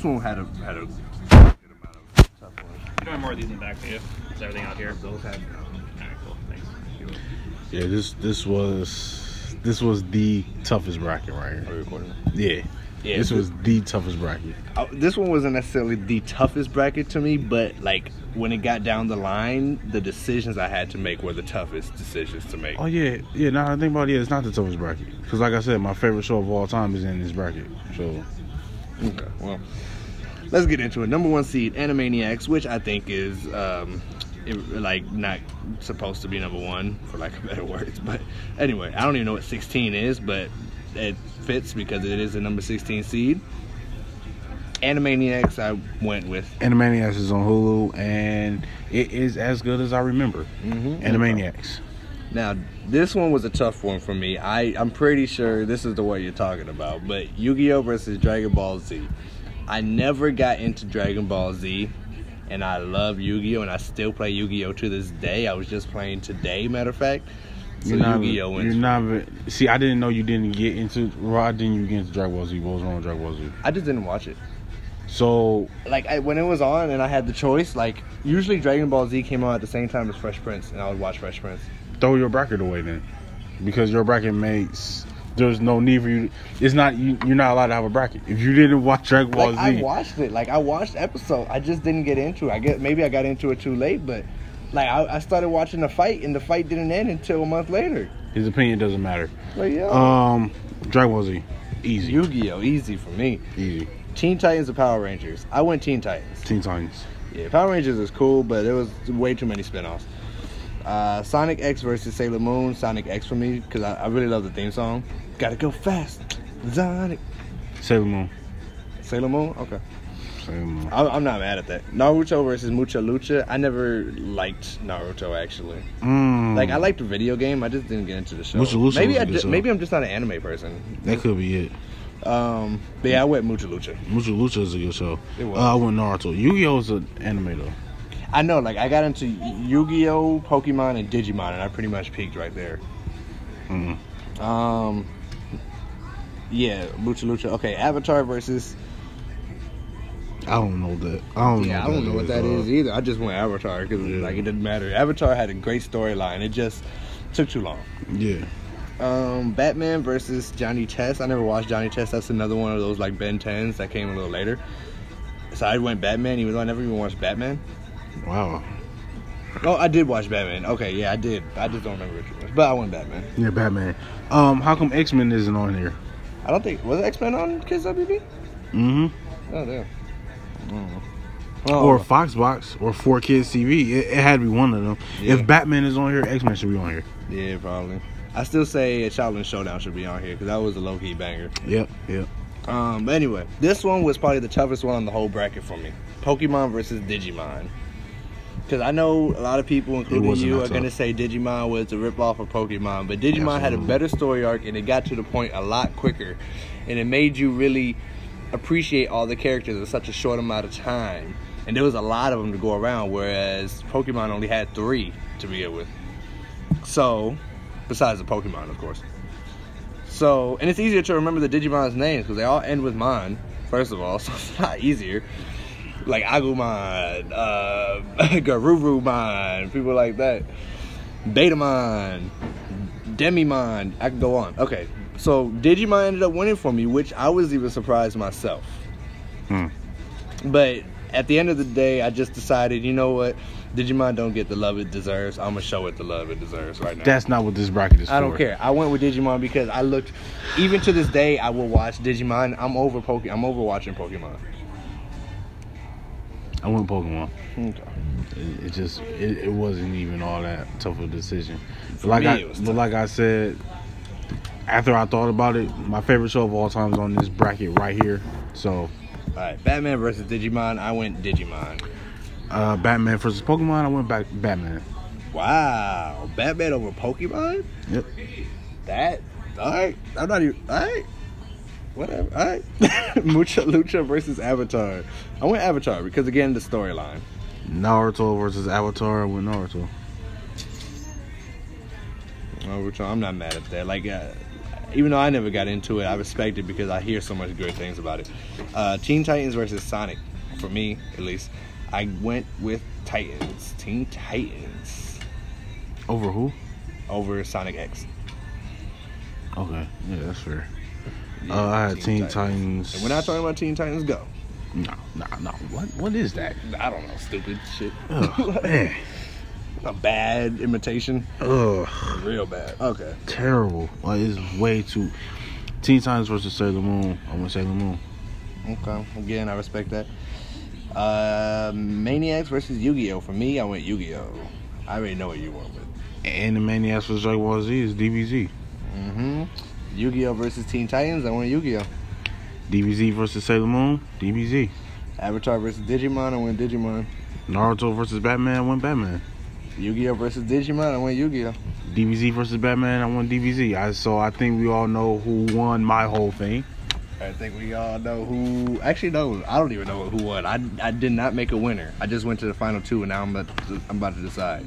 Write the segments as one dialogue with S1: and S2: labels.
S1: this one had a had a good amount of tough ones.
S2: You don't have more of these in the back, do you? Is everything out here?
S1: Those had.
S2: Alright, cool. Thanks.
S3: Yeah, this this was this was the toughest bracket right
S1: Are
S3: here.
S1: we recording?
S3: Yeah,
S1: Yeah,
S3: this was the toughest bracket.
S1: Uh, this one wasn't necessarily the toughest bracket to me, but like when it got down the line, the decisions I had to make were the toughest decisions to make.
S3: Oh yeah, yeah. Now I think about it, yeah, it's not the toughest bracket because, like I said, my favorite show of all time is in this bracket. So
S1: Okay, well, let's get into it. Number one seed, Animaniacs, which I think is um, it- like not supposed to be number one for lack of better words. But anyway, I don't even know what 16 is, but it fits because it is a number 16 seed. Animaniacs, I went with.
S3: Animaniacs is on Hulu, and it is as good as I remember.
S1: Mhm.
S3: Animaniacs.
S1: Now, this one was a tough one for me. I, I'm pretty sure this is the one you're talking about, but Yu Gi Oh! versus Dragon Ball Z. I never got into Dragon Ball Z, and I love Yu Gi Oh! and I still play Yu Gi Oh! to this day. I was just playing today, matter of fact. So
S3: You're
S1: Yu Gi Oh!
S3: you're not. See, I didn't know you didn't get into. Why didn't you get into Dragon Ball Z? What was wrong with Dragon Ball Z?
S1: I just didn't watch it.
S3: So
S1: Like, I, when it was on and I had the choice, like, usually Dragon Ball Z came out at the same time as Fresh Prince, and I would watch Fresh Prince.
S3: Throw your bracket away then, because your bracket makes. There's no need for you. It's not. You, you're not allowed to have a bracket if you didn't watch Dragon Ball
S1: Like,
S3: Z.
S1: I watched it. Like I watched episode. I just didn't get into it. I get maybe I got into it too late, but like I, I started watching the fight and the fight didn't end until a month later.
S3: His opinion doesn't matter.
S1: Like yeah.
S3: Um, Dragon Ball Z, easy,
S1: Yu-Gi-Oh, easy for me.
S3: easy.
S1: Teen Titans or Power Rangers? I went Teen Titans.
S3: Teen Titans.
S1: Yeah, Power Rangers is cool, but there was way too many spin-offs. Uh, Sonic X versus Sailor Moon. Sonic X for me because I, I really love the theme song. Gotta go fast, Sonic.
S3: Sailor Moon.
S1: Sailor Moon. Okay.
S3: Sailor Moon.
S1: I- I'm not mad at that. Naruto versus Mucha Lucha. I never liked Naruto actually.
S3: Mm,
S1: Like I liked the video game, I just didn't get into the show.
S3: Mucha Lucha
S1: maybe I ju-
S3: show.
S1: maybe I'm just not an anime person.
S3: that could be it.
S1: Um, but yeah, I went Mucha Lucha.
S3: Mucha Lucha is a good show.
S1: It was.
S3: Uh, I went Naruto. Yu-Gi-Oh is an anime though.
S1: I know, like I got into Yu-Gi-Oh, Pokemon, and Digimon, and I pretty much peaked right there.
S3: Mm.
S1: Um, yeah, Mucha Lucha. Okay, Avatar versus.
S3: I don't know that. I don't
S1: Yeah,
S3: know
S1: I don't know what that is
S3: uh,
S1: either. I just went Avatar because
S3: Yeah.
S1: like it didn't matter. Avatar had a great storyline. It just took too long.
S3: Yeah.
S1: Um, Batman versus Johnny Test. I never watched Johnny Test. That's another one of those like Ben 10s that came a little later. So I went Batman, even though I never even watched Batman.
S3: Wow.
S1: Oh, I did watch Batman. Okay, yeah, I did. I just don't remember which one. But I went Batman.
S3: Yeah, Batman. Um, how come X Men isn't on here?
S1: I don't think was X Men on Kids WB.
S3: Mm-hmm.
S1: Oh damn. Oh,
S3: Or Fox Box or Four Kids TV. It, it had to be one of them.
S1: Yeah.
S3: If Batman is on here, X Men should be on here.
S1: yeah, probably. I still say a Xiaolin Showdown should be on here because that was a low key banger.
S3: Yep. Yep.
S1: Um, but anyway, this one was probably the toughest one on the whole bracket for me. Pokemon versus Digimon. Because I know a lot of people, including you, are going to say Digimon was a ripoff of Pokemon. But Digimon had a better story arc and it got to the point a lot quicker. And it made you really appreciate all the characters in such a short amount of time. And there was a lot of them to go around, whereas Pokemon only had three to begin with. So, besides the Pokemon, of course. So, and it's easier to remember the Digimon's names because they all end with Mon, first of all, so it's not easier. Like Agumon, uh, Garurumon, people like that. Betamon, Demimon, I can go on. Okay, so Digimon ended up winning for me, which I was even surprised myself.
S3: Hmm.
S1: But at the end of the day, I just decided, you know what? Digimon don't get the love it deserves. I'm gonna show it the love it deserves right now.
S3: That's not what this bracket is
S1: I don't
S3: for.
S1: care. I went with Digimon because I looked. Even to this day, I will watch Digimon. I'm over Poke. I'm over watching Pokemon.
S3: I went Pokemon.
S1: Okay.
S3: It, it just it, it wasn't even all that tough of a decision. But
S1: For
S3: like
S1: me,
S3: I but like I said, after I thought about it, my favorite show of all time is on this bracket right here. So
S1: All right, Batman versus Digimon. I went Digimon.
S3: uh, Batman versus Pokemon, I went back Batman.
S1: Wow, Batman over Pokemon.
S3: Yep.
S1: That all right. I'm not even all right. Whatever. All right. Mucha Lucha versus Avatar. I went Avatar because again the storyline.
S3: Naruto versus Avatar, I went Naruto.
S1: Oh, I'm not mad at that. Like, uh, even though I never got into it, I respect it because I hear so much good things about it. Uh, Teen Titans versus Sonic, for me at least, I went with Titans. Teen Titans
S3: Over who?
S1: over Sonic X.
S3: Okay, yeah, that's fair.
S1: Yeah,
S3: uh, I had Teen Titans.
S1: And we're not talking about Teen Titans Go.
S3: No, no, no. What? What is that?
S1: I don't know, stupid shit.
S3: Ugh, man.
S1: A bad imitation.
S3: Ugh,
S1: Real bad. Okay.
S3: terrible. Like it's way too. Teen Titans versus Sailor Moon. I want Sailor Moon.
S1: Okay. Again, I respect that. Uh, Maniacs versus Yu-Gi-Oh. For me, I went Yu-Gi-Oh. I already know what you went with.
S3: And the Maniacs versus Dragon Ball Z is DBZ.
S1: Mm-hmm. Yu-Gi-Oh versus Teen Titans. I went Yu-Gi-Oh.
S3: DBZ versus Sailor Moon. DBZ.
S1: Avatar versus Digimon. I went Digimon.
S3: Naruto versus Batman. I Went Batman.
S1: Yu-Gi-Oh versus Digimon. I went Yu-Gi-Oh.
S3: DBZ versus Batman. I won DBZ. I so I think we all know who won my whole thing.
S1: I think we all know who. Actually, no, I don't even know who won. I, I did not make a winner. I just went to the final two, and now I'm about to, I'm about to decide.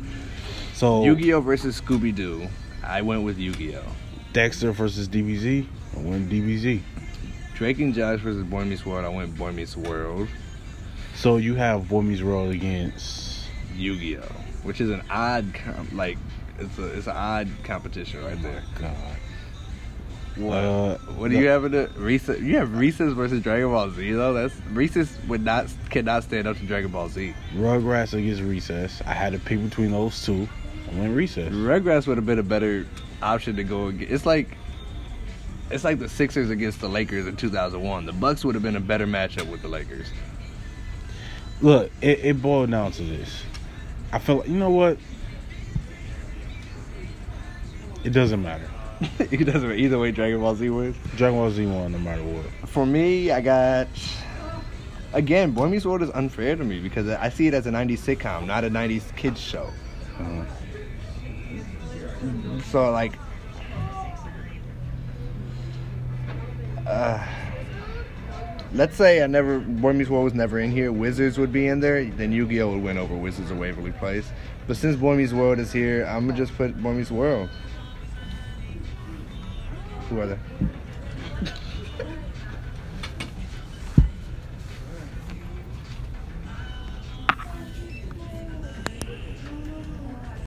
S3: So
S1: Yu-Gi-Oh versus Scooby-Doo. I went with Yu-Gi-Oh.
S3: Dexter versus DBZ. I went DBZ.
S1: Drake and Josh versus Boy Meets World. I went Boy Meets World.
S3: So you have Boy Meets World against
S1: Yu-Gi-Oh, which is an odd, com- like it's a it's an odd competition right there.
S3: God.
S1: What?
S3: Uh,
S1: what do you have in the Recess? You have Recess versus Dragon Ball Z though. That's Recess would not cannot stand up to Dragon Ball Z.
S3: Rugrats against Recess. I had to pick between those two. I went Recess.
S1: Rugrats would have been a better option to go against. It's like it's like the Sixers against the Lakers in 2001. The Bucks would have been a better matchup with the Lakers.
S3: Look, it, it boiled down to this. I feel like, you know what? It doesn't matter.
S1: it doesn't matter. either way. Dragon Ball Z wins.
S3: Dragon Ball Z won no matter what.
S1: For me, I got again. Boy Meets World is unfair to me because I see it as a '90s sitcom, not a '90s kids show.
S3: Uh,
S1: So like, uh, let's say I never Boy Meets World was never in here. Wizards would be in there. Then Yu-Gi-Oh would win over Wizards of Waverly Place. But since Boy Meets World is here, I'm gonna just put Boy Meets World. Who are they?